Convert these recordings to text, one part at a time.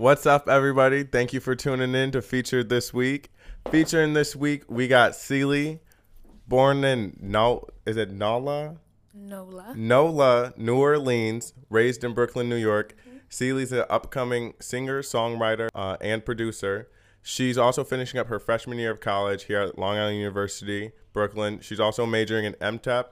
What's up, everybody? Thank you for tuning in to Featured This Week. Featuring this week, we got Si Lee, born in no, is it Nola? Nola. Nola, New Orleans, raised in Brooklyn, New York. Si Lee's an upcoming singer, songwriter, uh, and producer. She's also finishing up her freshman year of college here at Long Island University, Brooklyn. She's also majoring in MTEP,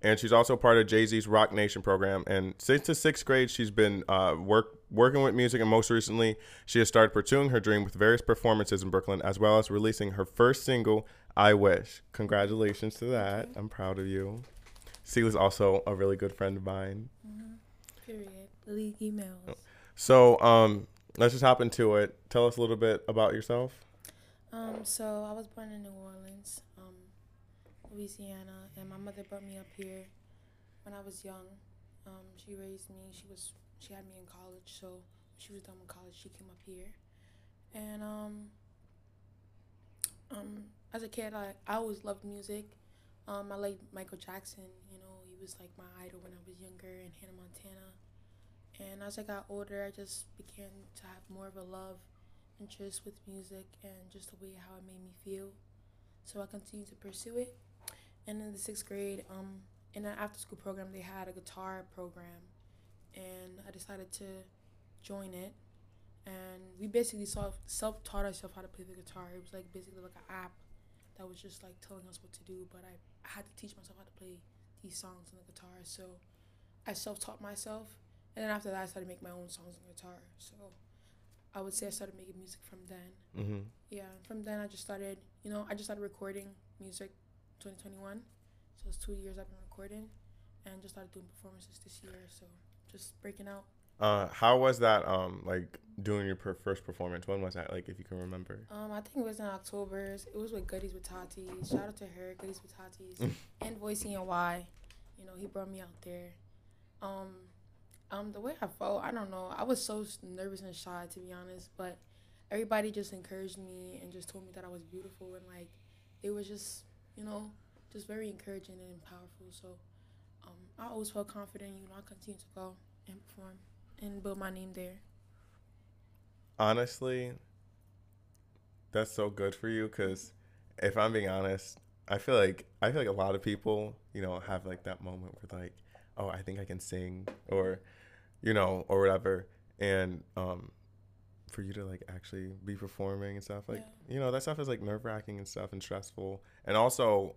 and she's also part of Jay Z's Roc Nation program. And since the sixth grade, she's been uh, work working with music, and most recently, she has started pursuing her dream with various performances in Brooklyn, as well as releasing her first single, "I Wish." Congratulations to that! I'm proud of you. Si Lee's also a really good friend of mine. Period. League emails. So, um, let's just hop into it. Tell us a little bit about yourself. Um, so I was born in New Orleans, um, Louisiana, and my mother brought me up here when I was young. Um, she raised me. She was she had me in college, so she was done with college, she came up here, and um, um, as a kid, I I always loved music. Um, I liked Michael Jackson. You know, he was like my idol when I was younger, and Hannah Montana. And as I got older, I just began to have more of a love interest with music and just the way how it made me feel. So I continued to pursue it. And in the sixth grade, um, in an after school program, they had a guitar program, and I decided to join it. And we basically self self taught ourselves how to play the guitar. It was like basically like an app that was just like telling us what to do. But I, I had to teach myself how to play these songs on the guitar. So I self taught myself, and then after that, I started making my own songs on guitar. So I would say I started making music from then. Mm-hmm. Yeah, and from then I just started, you know, I just started recording music 2021. So it's two years I've been recording and just started doing performances this year. So just breaking out. Uh, how was that? Um, like doing your per- first performance. When was that? Like, if you can remember. Um, I think it was in October. It was with Goodies with Tati. Shout out to her, Goodies with Tati's, and Voicing and Why. You know, he brought me out there. Um, um, the way I felt, I don't know. I was so nervous and shy to be honest, but everybody just encouraged me and just told me that I was beautiful and like it was just, you know, just very encouraging and powerful. So, um, I always felt confident. You know, I continue to go and perform and build my name there. Honestly, that's so good for you. Cause if I'm being honest, I feel like I feel like a lot of people, you know, have like that moment where like, oh, I think I can sing, or, you know, or whatever, and um, for you to like actually be performing and stuff, like, you know, that stuff is like nerve wracking and stuff and stressful, and also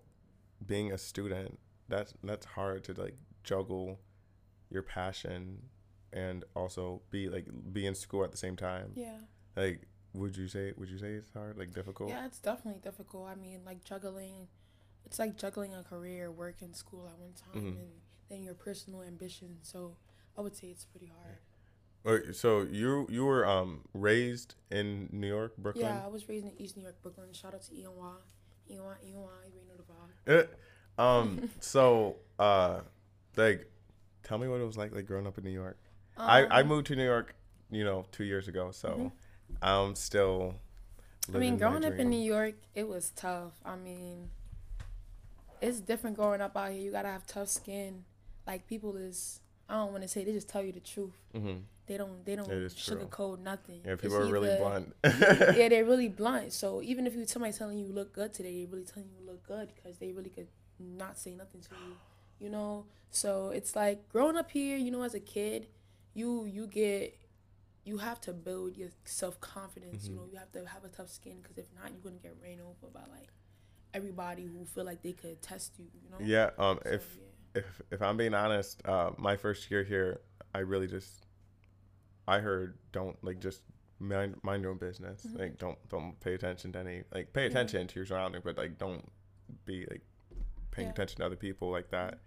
being a student, that's that's hard to like juggle your passion and also be like be in school at the same time. Yeah. Like, would you say would you say it's hard, like difficult? Yeah, it's definitely difficult. I mean, like juggling, it's like juggling a career, work, and school at one time, Mhm. and then your personal ambition. So I would say it's pretty hard. So you you were um raised in New York, Brooklyn. Yeah, I was raised in East New York, Brooklyn. Shout out to you already know the vibe. Um. so uh, like, tell me what it was like like growing up in New York. I I Um, moved to New York, you know, two years ago. So Mhm. I'm still. I mean, growing up in. New York, it was tough. I mean, it's different growing up out here. You gotta have tough skin. Like people is, I don't want to say they just tell you the truth. Mhm. They don't. They don't It is true. sugarcoat nothing. Yeah, It's people are really blunt. yeah, they're really blunt. So even if you somebody telling you you look good today, they really telling you you look good because they really could not say nothing to you, you know. So it's like growing up here, you know, as a kid, you you get you have to build your self confidence. You Mhm. know, you have to have a tough skin because if not, you're gonna get ran over by like everybody who feel like they could test you. You know. yeah. Um. So, If yeah. if if I'm being honest, uh, my first year here, I really just, I heard don't like just mind mind your own business. Mhm. Like don't don't pay attention to any like pay attention to your surroundings, but like don't be like paying Yeah. attention to other people like that.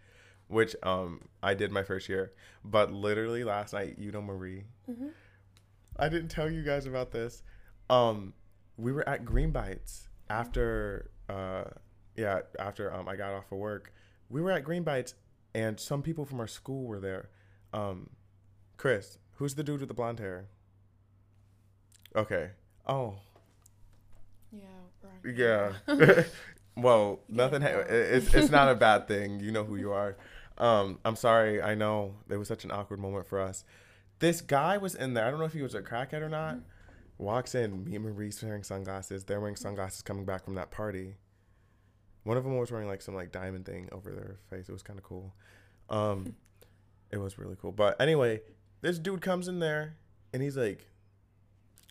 Which um I did my first year, but literally last night, you know Marie, Mhm. I didn't tell you guys about this. Um, we were at Green Bites after, uh, yeah, after um I got off of work. We were at Green Bites, and some people from our school were there. Um, Chris, who's the dude with the blonde hair? Okay. Oh, Yeah. Right. yeah. well, nothing. Ha- it's it's not a bad thing. You know who you are. Um, I'm sorry. I know it was such an awkward moment for us. This guy was in there. I don't know if he was a crackhead or not. Walks in, me and Marie's wearing sunglasses. They're wearing sunglasses coming back from that party. One of them was wearing like some like diamond thing over their face. It was kind of cool. Um, it was really cool. But anyway, this dude comes in there and he's like,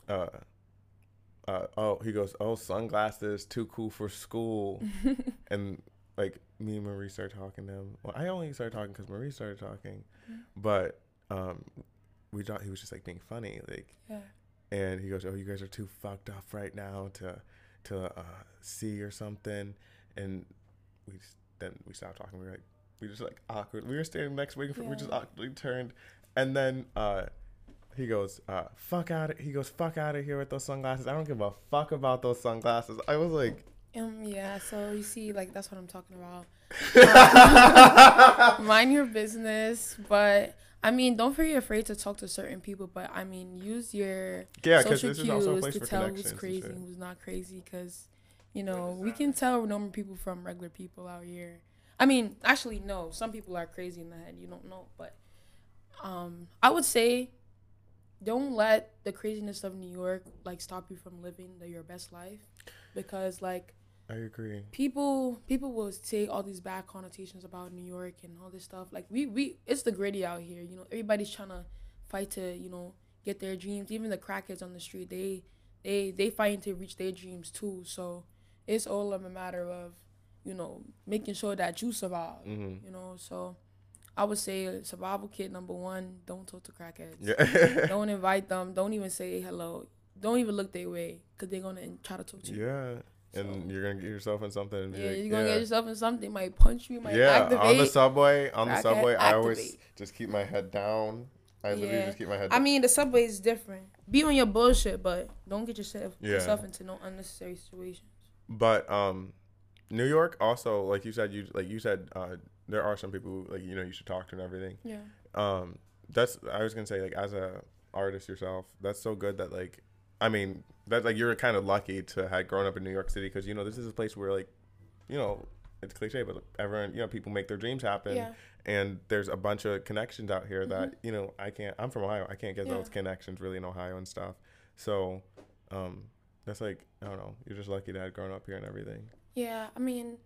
uh, uh, oh, he goes, oh, sunglasses, too cool for school. and like me and Marie started talking to him. Well, I only started talking because Marie started talking, but um, we thought he was just like being funny, like. Yeah. And he goes, oh, you guys are too fucked up right now to to uh, see or something. And we just, then we stopped talking. We were like, we just like awkward. We were standing next waiting for. We just awkwardly turned, and then uh, he goes, uh, "Fuck out!" Of, he goes, "Fuck out of here with those sunglasses. I don't give a fuck about those sunglasses." I was like, Um, yeah, so you see, like, that's what I'm talking about. Mind your business, but I mean, don't be afraid to talk to certain people. But I mean, use your Yeah, social this is also a cues place to tell who's crazy and who's not crazy. Because you know, we can tell normal people from regular people out here. I mean, actually, no, some people are crazy in the head. You don't know, but um, I would say don't let the craziness of New York like stop you from living the, your best life because like I agree. people people will say all these bad connotations about New York and all this stuff. Like we we it's the gritty out here. You know, everybody's trying to fight to you know get their dreams. Even the crackheads on the street, they they they fighting to reach their dreams too. So it's all of a matter of you know making sure that you survive. Mm-hmm. You know, so I would say survival kit number one. Don't talk to crackheads. Yeah. Don't invite them. Don't even say hello. Don't even look their way because they're gonna try to talk to you. yeah. And So- you're gonna get yourself in something. And Yeah, like, you're gonna yeah. get yourself in something. Might punch you. Might yeah, activate. on the subway, on the subway, I always just keep my head down. I literally Yeah. just keep my head. I mean, the subway is different. Be on your bullshit, but don't get yourself Yeah. yourself into no unnecessary situations. But um, New York also, like you said, you like you said, uh, there are some people who, like you know you should talk to and everything. Yeah. Um, that's I was gonna say like as a artist yourself, that's so good that like, I mean that like you're kind of lucky to have grown up in New York City because you know this is a place where like, you know, it's cliche, but everyone you know people make their dreams happen. Yeah. And there's a bunch of connections out here that you know I can't. I'm from Ohio. I can't get Yeah. those connections really in Ohio and stuff. So, um, that's like I don't know. You're just lucky to have grown up here and everything. Yeah. I mean,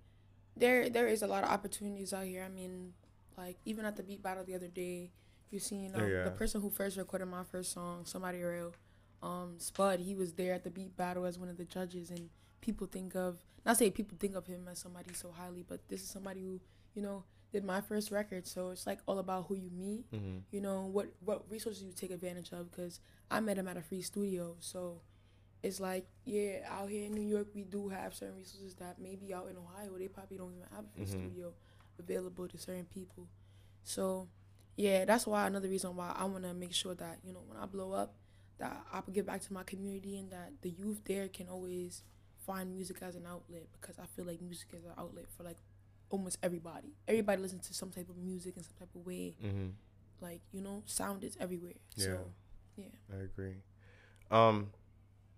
there there is a lot of opportunities out here. I mean, like even at the beat battle the other day, you seen um, Yeah. the person who first recorded my first song, somebody real, um, Spud. He was there at the beat battle as one of the judges, and people think of not say people think of him as somebody so highly, but this is somebody who you know did my first record. So it's like all about who you meet. Mm-hmm. you know what what resources you take advantage of because i met him at a free studio so it's like yeah out here in new york we do have certain resources that maybe out in ohio they probably don't even have a Mhm. studio available to certain people so yeah that's why another reason why i want to make sure that you know when i blow up that i can give back to my community and that the youth there can always find music as an outlet because i feel like music is an outlet for like almost everybody everybody listens to some type of music in some type of way Mm-hmm. like you know sound is everywhere Yeah. so yeah I agree. Um,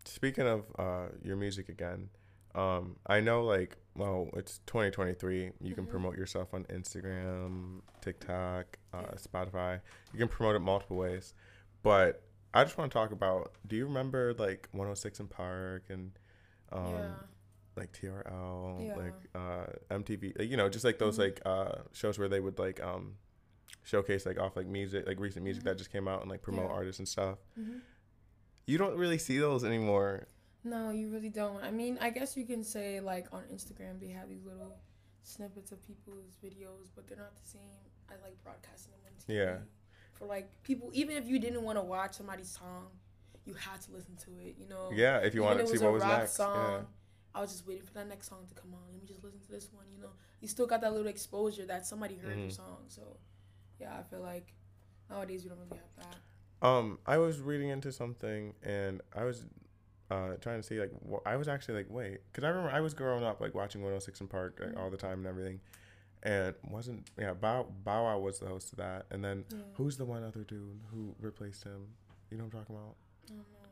speaking of uh, your music again, um, I know like well, it's 2023. You can Mhm. promote yourself on Instagram, TikTok, uh. Spotify. You can promote it multiple ways, but I just want to talk about. Do you remember like 106 & Park and um, yeah like TRL, Yeah. like uh, MTV, you know, just like those Mhm. like uh, shows where they would like um, showcase like off like music, like recent music Mhm. that just came out and like promote Yeah. artists and stuff. You don't really see those anymore. no you really don't i mean i guess you can say like on instagram they have these little snippets of people's videos but they're not the same as like broadcasting them on TV. Yeah. for like people even if you didn't want to watch somebody's song you had to listen to it you know Yeah, if you Even wanted to it see what was rock next. Song, I was just waiting for that next song to come on. Let me just listen to this one. You know, you still got that little exposure that somebody heard your Mhm. song. So, yeah, I feel like nowadays we don't really have that. Um, I was reading into something and I was uh trying to see like wh- I was actually like wait because I remember I was growing up like watching 106 & Park like, all the time and everything, and wasn't yeah Bow Bow Wow was the host of that and then Yeah. who's the one other dude who replaced him? You know what I'm talking about? I know. I.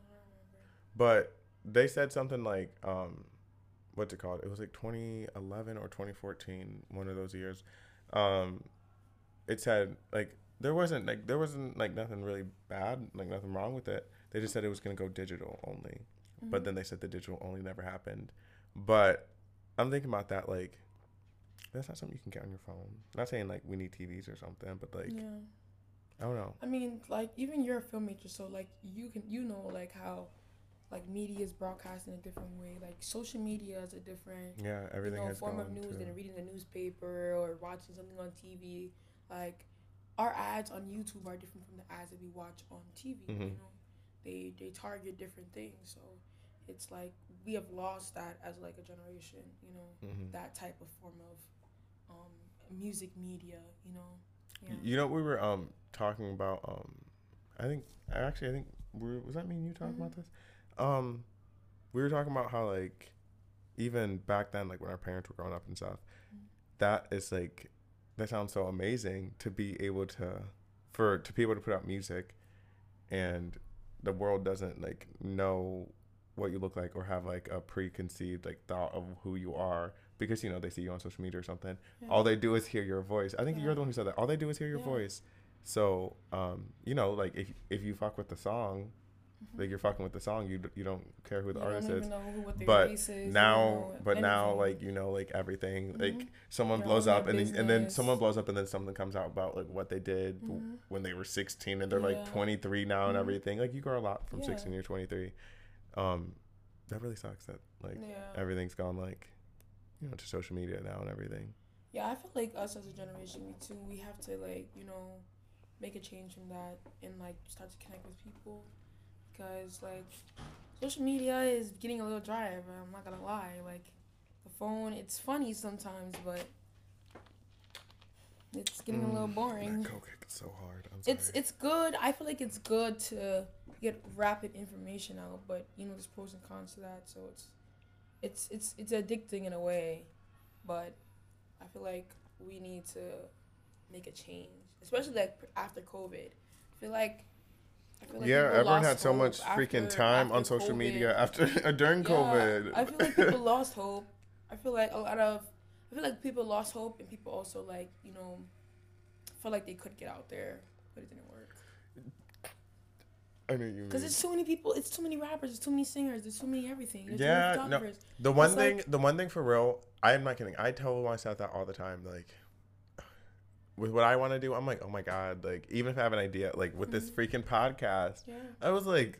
But they said something like, um, what's it called? It was like 2011 or 2014, one of those years. Um, it said like there wasn't like there wasn't like nothing really bad, like nothing wrong with it. They just said it was gonna go digital only, Mm-hmm. but then they said the digital only never happened. But I'm thinking about that like that's not something you can get on your phone. not saying like we need TVs or something, but like yeah. I don't know. I mean, like even you're a filmmaker, so like you can you know like how like media is broadcast in a different way. Like social media is a different Yeah, everything you know, form of news to, than reading the newspaper or watching something on TV. Like our ads on YouTube are different from the ads that we watch on TV. You Mhm. know, they they target different things. So it's like we have lost that as like a generation. You know, Mhm. that type of form of um, music media. You know, yeah. You know, we were um talking about um, I think actually I think we were, was that me and you talking Mhm. about this? Um, we were talking about how like even back then, like when our parents were growing up and stuff, Mhm. that is like that sounds so amazing to be able to for to be able to put out music, and the world doesn't like know what you look like or have like a preconceived like thought of who you are because you know they see you on social media or something Yeah. all they do is hear your voice. I think Yeah. you're the one who said that. All they do is hear your Yeah. voice. So, um, you know, like if if you fuck with the song, Mhm. like you're fucking with the song, you you don't care who the You artist don't is. know who, what their But is, you Now, know but now, like you know, like everything, like Mhm. someone blows up, and then, and then someone blows up, and then something comes out about like what they did Mhm. when they were 16, and they're like 23 now and Mhm. everything. Like you grow a lot from Yeah. 16 to 23. Um, that really sucks. That like yeah. everything's gone like, you know, to social media now and everything. Yeah, I feel like us as a generation, we too, we have to like you know, make a change from that and like start to connect with people, because like social media is getting a little dry. But I'm not gonna lie. Like the phone, it's funny sometimes, but it's getting a little Mm, boring. That coke hits so hard. It's it's good. I feel like it's good to get rapid information out, but you know there's pros and cons to that. So it's it's it's it's addicting in a way, but I feel like we need to make a change, especially like after COVID. I feel like. Like yeah, everyone had so much freaking after- time on social COVID. media after during Yeah, COVID. I feel like people lost hope. I feel like a lot of I feel like people lost hope and people also like, you know, felt like they could get out there, but it didn't work. I know you Because it's too many people, it's too many rappers, there's too many singers, there's too many everything. There's Yeah, too no. The one it's thing, like- the one thing for real, I am not kidding. I tell myself that all the time. Like, with what I want to do, I'm like, oh my god. Like, even if I have an idea, like with this Mhm. freaking podcast, Yeah. I was like,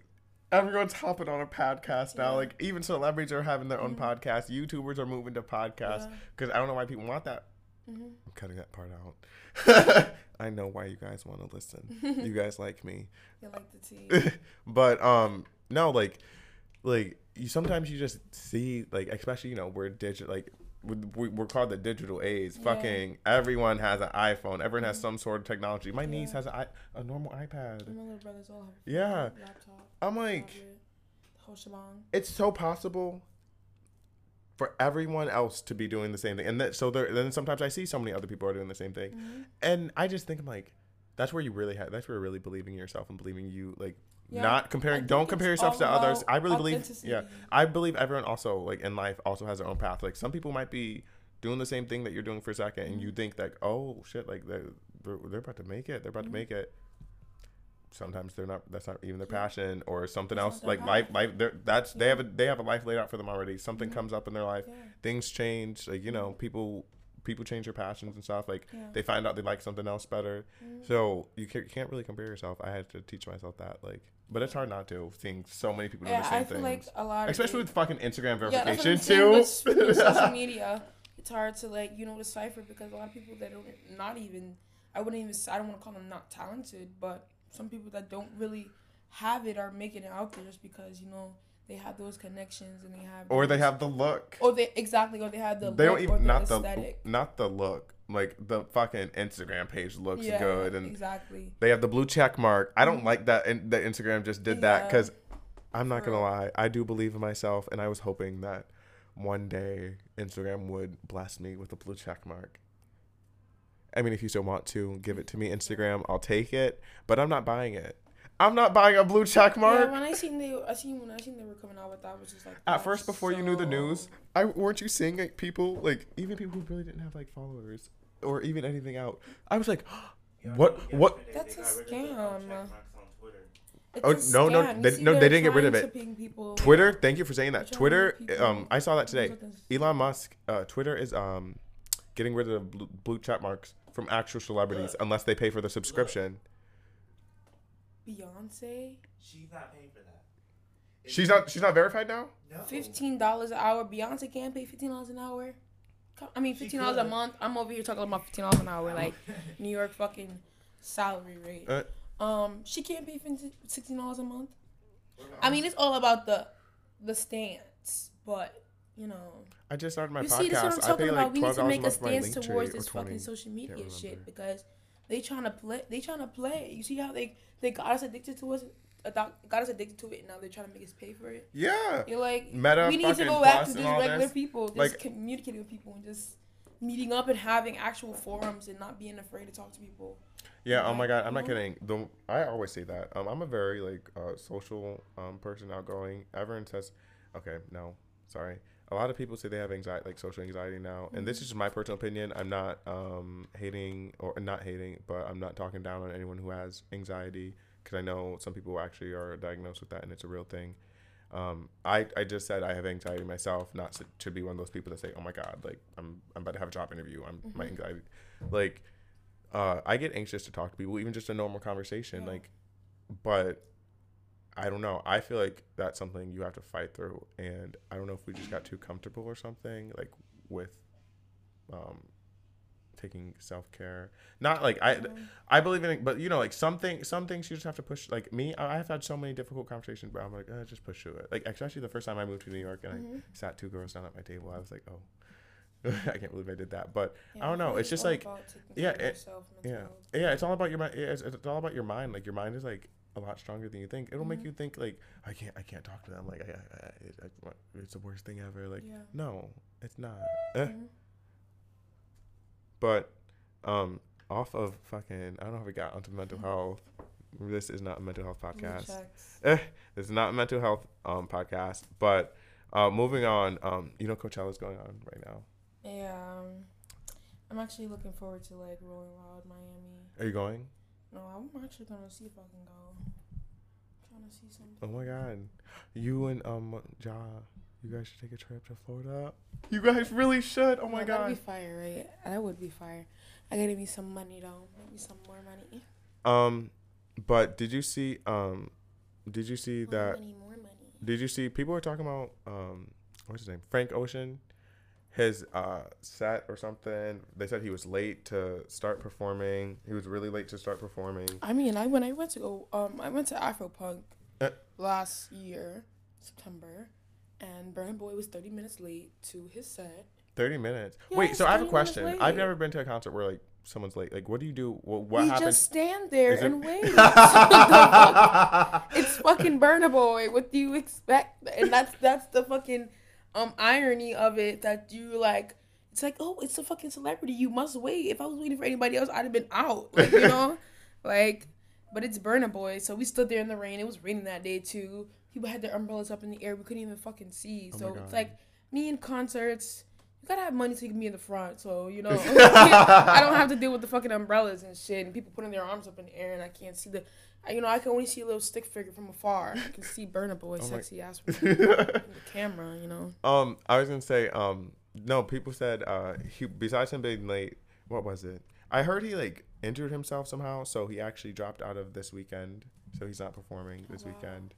everyone's hopping on a podcast now. Yeah. Like, even celebrities are having their own Mhm. podcast. YouTubers are moving to podcasts Yeah. because I don't know why people want that. hmm I'm cutting that part out. I know why you guys want to listen. you guys like me. You like the tea. but um no like like you sometimes you just see like especially you know we're digital like we're called the digital age Yeah. fucking everyone has an iphone everyone has Mhm. some sort of technology my niece Yeah. has a normal ipad My little brothers all have Yeah. laptop, i'm like tablet, the whole shebang. it's so possible for everyone else to be doing the same thing and that so there then sometimes i see so many other people are doing the same thing Mhm. and i just think i'm like that's where you really have that's where you're really believing in yourself and believing you like Yeah, not comparing don't compare yourself to others i really believe yeah I believe everyone also like in life also has their own path. Like some people might be doing the same thing that you're doing for a 2nd and you Mhm. think like, oh shit, like they're they're, about to make it. They're about Mhm. to make it. Sometimes they're not. That's not even their passion or something That's else. Like life, life. They're, that's they have a they have a life laid out for them already. Something Mhm. comes up in their life. Yeah. Things change. Like you know, people people change their passions and stuff. Like Yeah. they find out they like something else better. Mhm. So you can't, really compare yourself. I had to teach myself that. Like, but it's hard not to seeing so many people doing yeah, the same I feel things like a lot of especially it- with fucking Instagram Yeah, verification I'm too. with- with social media, it's hard to like you know decipher because a lot of people that don't not even I wouldn't even say- I don't want to call them not talented, but some people that don't really have it are making it out there just because you know they have those connections and they have or they have the look. or they exactly or they have the they don't even the not aesthetic. the not the look. Like the fucking Instagram page looks yeah, good, and exactly. they have the blue check mark. I don't Mhm. like that. And that Instagram just did that because I'm not gonna lie. I do believe in myself, and I was hoping that one day Instagram would bless me with a blue check mark. I mean, if you still want to give it to me, Instagram, I'll take it. But I'm not buying it. I'm not buying a blue check mark. Yeah, when I seen they, I seen when I seen they were coming out with that, I was just like. At first, before you knew the news, I weren't you seeing like people like even people who really didn't have like followers or even anything out. I was like, What- I what- They- they That's got a rid of the, scam. check marks on Twitter. It's Oh, no, no, they- no, they didn't get rid of it. to ping people- Twitter, thank you for saying that. They're trying to Twitter, um, I saw that today. use it as- Elon Musk, uh, Twitter is um, getting rid of blue, blue check marks from actual celebrities Look. unless they pay for the subscription. Beyonce, She's not paying for that. If She's not. She's not verified now. No. fifteen dollars an hour. Beyonce can't pay fifteen dollars an hour. I mean, fifteen dollars a month. I'm over here talking about fifteen dollars an hour, like New York fucking salary rate. Uh, Um, she can't pay fifteen- sixteen dollars a month. I mean, it's all about the the stance, but you know. I just started my you podcast. see, this is what I'm I talking pay about. like we need twelve to dollars a make a month for my stance towards this fucking social media shit because they trying to play. They trying to play. You see how they they got us addicted to us, got us addicted to it, and now they're trying to make us pay for it. Yeah. You're like, Meta we need to go back to just regular this. people, just Like- communicating with people and just meeting up and having actual forums and not being afraid to talk to people. Yeah. Oh Like, my god. I'm not kidding. The I always say that. Um, I'm a very like uh, social um person, outgoing. Everyone says, okay, no, sorry. A lot of people say they have anxiety, like social anxiety now, and this is just my personal opinion. I'm not um hating or not hating, but I'm not talking down on anyone who has anxiety because I know some people actually are diagnosed with that and it's a real thing. Um, I, I just said I have anxiety myself, not to, to be one of those people that say, "Oh my God, like I'm I'm about to have a job interview. I'm my anxiety, like, uh, I get anxious to talk to people, even just a normal conversation, Yeah. like, but I don't know. I feel like that's something you have to fight through, and I don't know if we just got too comfortable or something, like with, um, taking self care. Not like I, I believe in it, but you know, like something, some things you just have to push. Like me, I- I've had so many difficult conversations, but I'm like, uh, just push through it. Like especially the first time I moved to New York and Mhm. I sat two girls down at my table, I was like, oh, I can't believe I did that. But Yeah, I don't know. like It's just like, yeah, it- yeah, yeah, it's all about your mind. It's, it's all about your mind. Like your mind is like a lot stronger than you think. It'll make Mhm. you think like I can't, I can't talk to them. Like I, I, I, it- I- it's the worst thing ever. Like Yeah. no, it's not. Eh. Mhm. But um, off of fucking, I don't know how we got onto mental health. This is not a mental health podcast. Eh, this is not a mental health um podcast. But uh, moving on, um, you know Coachella's going on right now. Yeah, um, I'm actually looking forward to like Rolling Loud Miami. Are you going? No, I'm actually gonna see if I can go. trying to see something. Oh my god, you and um Ja, you guys should take a trip to Florida. You guys really should. Oh my No, That'd be god. fire, right? That would be fire. I gotta me some money though. Maybe some more money. Um, but did you see um, did you see More that? money, more money. Did you see people were talking about um, what's his name? Frank Ocean, his uh set or something. They said he was late to start performing. He was really late to start performing. I mean, I when I went to go, um, I went to Afropunk Uh. last year, September, and Burna Boy was 30 minutes late to his set. Thirty minutes. Wait, so I have a question. I've never been to a concert where like someone's late. Like, what do you do? What, what we happens? just stand there Is it- and wait. it's fucking Burna Boy. What do you expect? And that's that's the fucking um irony of it that you like. It's like, oh, it's a fucking celebrity. You must wait. If I was waiting for anybody else, I'd have been out. Like you know, like. But it's Burna Boy, so we stood there in the rain. It was raining that day too. People had their umbrellas up in the air. We couldn't even fucking see. Oh So it's like me in concerts. You gotta have money you can be in the front. So you know, I don't have to deal with the fucking umbrellas and shit, and people putting their arms up in the air, and I can't see the. I, you know, I can only see a little stick figure from afar. I can see Burna Boy, Oh my- sexy ass from the camera. You know. Um, I was gonna say, um, no, people said, uh, he besides him being late, what was it? I heard he like injured himself somehow, so he actually dropped out of this weekend, so he's not performing this wow. weekend.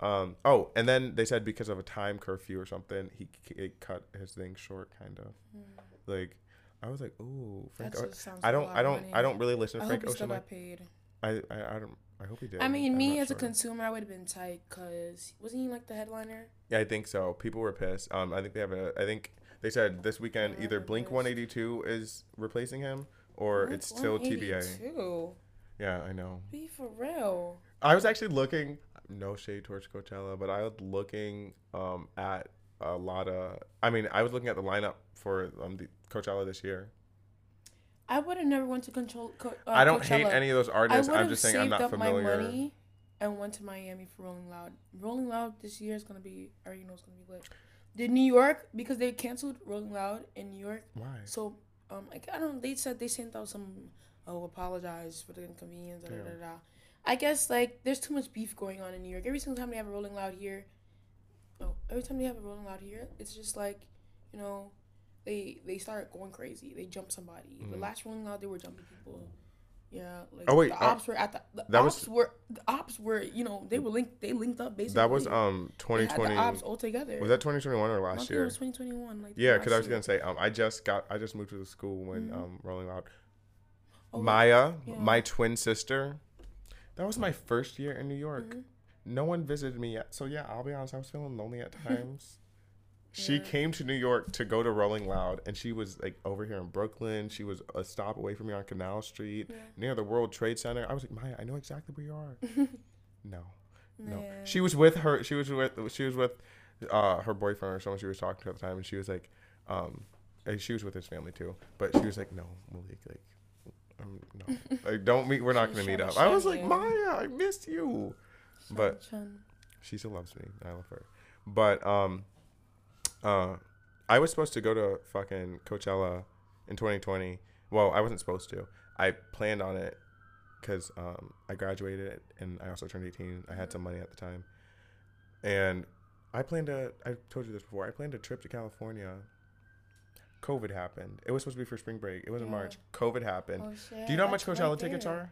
Um, oh, and then they said because of a time curfew or something, he, it cut his thing short, kind of. Like, I was like, ooh, Frank. That O- sounds I don't, I don't. I don't really listen I to hope Frank Ocean. Like, paid. I, I, I don't. I hope he did. I mean, I'm me as a consumer, I would have been tight because wasn't he like the headliner? Yeah, I think so. People were pissed. Um, I think they have a. I think they said this weekend either Blink One Eighty Two is replacing him, or Blink it's still TBA. Yeah, I know. Be for real. I was actually looking. No shade towards Coachella, but I was looking um at a lot of. I mean, I was looking at the lineup for um the Coachella this year. I would have never went to control. Co- uh, I don't hate any of those artists. I'm just saying I'm not up familiar. my money and went to Miami for Rolling Loud. Rolling Loud this year is gonna be. I already know it's gonna be lit. Did New York because they canceled Rolling Loud in New York? Why? So um, like I don't. They said they sent out some oh, apologize for the inconvenience. Da, da, da, da. I guess like there's too much beef going on in New York. Every single time they have a Rolling Loud here, oh, every time they have a Rolling Loud here, it's just like, you know, they they start going crazy. They jump somebody. The Mhm. last Rolling Loud, they were jumping people. Yeah, like Oh, wait, the uh, ops were at the, the that ops was- were the ops were you know they were linked they linked up basically. That was um 2020. the ops all together. Was that 2021 or last year? It was 2021. Like Yeah, because I was gonna say um I just got I just moved to the school when Mhm. um Rolling Loud. Oh, Maya, yeah. my twin sister. That was my first year in New York. Mhm. No one visited me yet. So yeah, I'll be honest, I was feeling lonely at times. She Yeah. came to New York to go to Rolling Loud, and she was like over here in Brooklyn. She was a stop away from me on Canal Street, Yeah. near the World Trade Center. I was like, Maya, I know exactly where you are. no, no. Yeah. She was with her. She was with. She was with uh, her boyfriend or someone she was talking to at the time, and she was like, um, and she was with his family too. But she was like, no, Malik, like, um, no, like, don't meet. We're not gonna meet up. I was like. Maya, I missed you. but- She still loves me. I love her. But um, uh, I was supposed to go to fucking Coachella in 2020. Well, I wasn't supposed to. I planned on it because um, I graduated and I also turned 18. I had some money at the time, and I planned a. I told you this before. I planned a trip to California. COVID happened. It was supposed to be for spring break. It was in March. COVID happened. Oh, shit, Do you know how much Coachella right tickets are?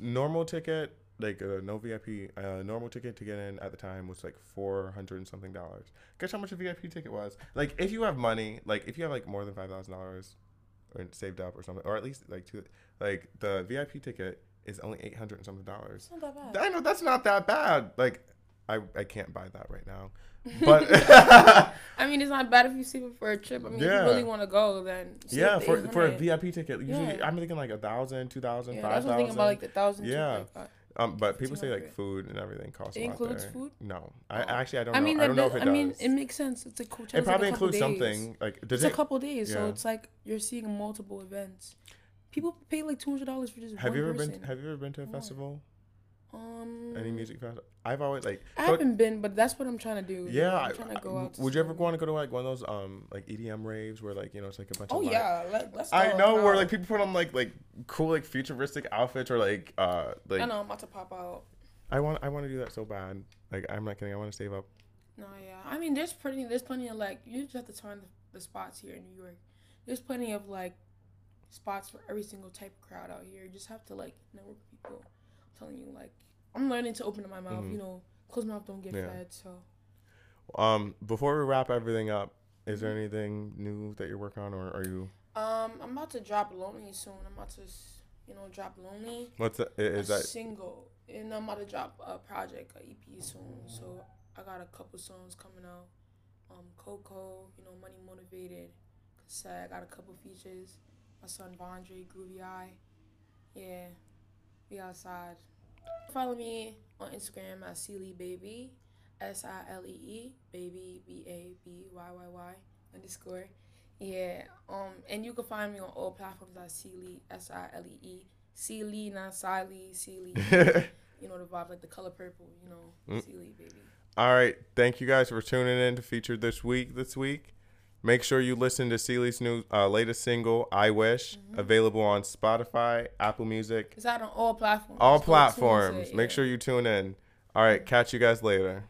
Normal ticket like uh, no vip uh, normal ticket to get in at the time was like 400 and something dollars guess how much a vip ticket was like if you have money like if you have like more than $5000 or saved up or something or at least like two like the vip ticket is only 800 and something dollars not that bad. i know that's not that bad like i i can't buy that right now but I mean, it's not bad if you save it for a trip. I mean, if you really want to go, then yeah for for a vip ticket usually Yeah. i'm thinking like a thousand two thousand Yeah, five that's what I'm thinking about, thousand like the thousand. Yeah. Like. Um but people say like food and everything costs It a lot includes there. food? no i Oh. actually i don't I know mean, i don't know if it does. I mean, it makes sense. It's a Coachella. it probably like includes days. something like does It's it a couple days, so it's like you're seeing multiple events. People pay like two hundred dollars for just have you ever person. been have you ever been to a festival um, any music festival i've always like I so- haven't been, but that's what I'm trying to do. yeah I'm trying to go out. to would you ever want to go to like one of those um like edm raves where like you know it's like a bunch Oh of like, yeah, let, let's. i know where like people put on like like cool like futuristic outfits or like uh like I know I'm about to pop out. i want i want to do that so bad like i'm not kidding i want to save up No, yeah. I mean, there's plenty. There's plenty of like you just have to find the, the spots here in New York. There's plenty of like spots for every single type of crowd out here. You just have to like network people. Telling you, like I'm learning to open up my mouth. Mhm. You know, closed mouth don't get Yeah. fed. So um before we wrap everything up is there anything new that you're working on or are you um, I'm about to drop Lonely soon. I'm about to, you know, drop Lonely. what's that is a that single, and I'm about to drop a project, a EP soon. So I got a couple songs coming out. Um, Coco, you know, Money Motivated, cassette. I got a couple features. My son Vondre, Groovy Eye. Yeah, we outside. Follow me on Instagram at Si Lee Baby, S I L E E Baby B A B Y Y Y underscore. Yeah, um, and you can find me on all platforms at Si Lee, S I L E E. Si Lee, not Siley, Si Lee. you know the vibe, like the color purple, you know, Mm. Si Lee, baby. All right. Thank you guys for tuning in to feature this week. This week, make sure you listen to Si Lee's new uh, latest single, "I Wish," Mm-hmm. available on Spotify, Apple Music, It's out on all platforms. all Just go tune into platforms. it, Make sure you tune in. All right. Catch you guys later.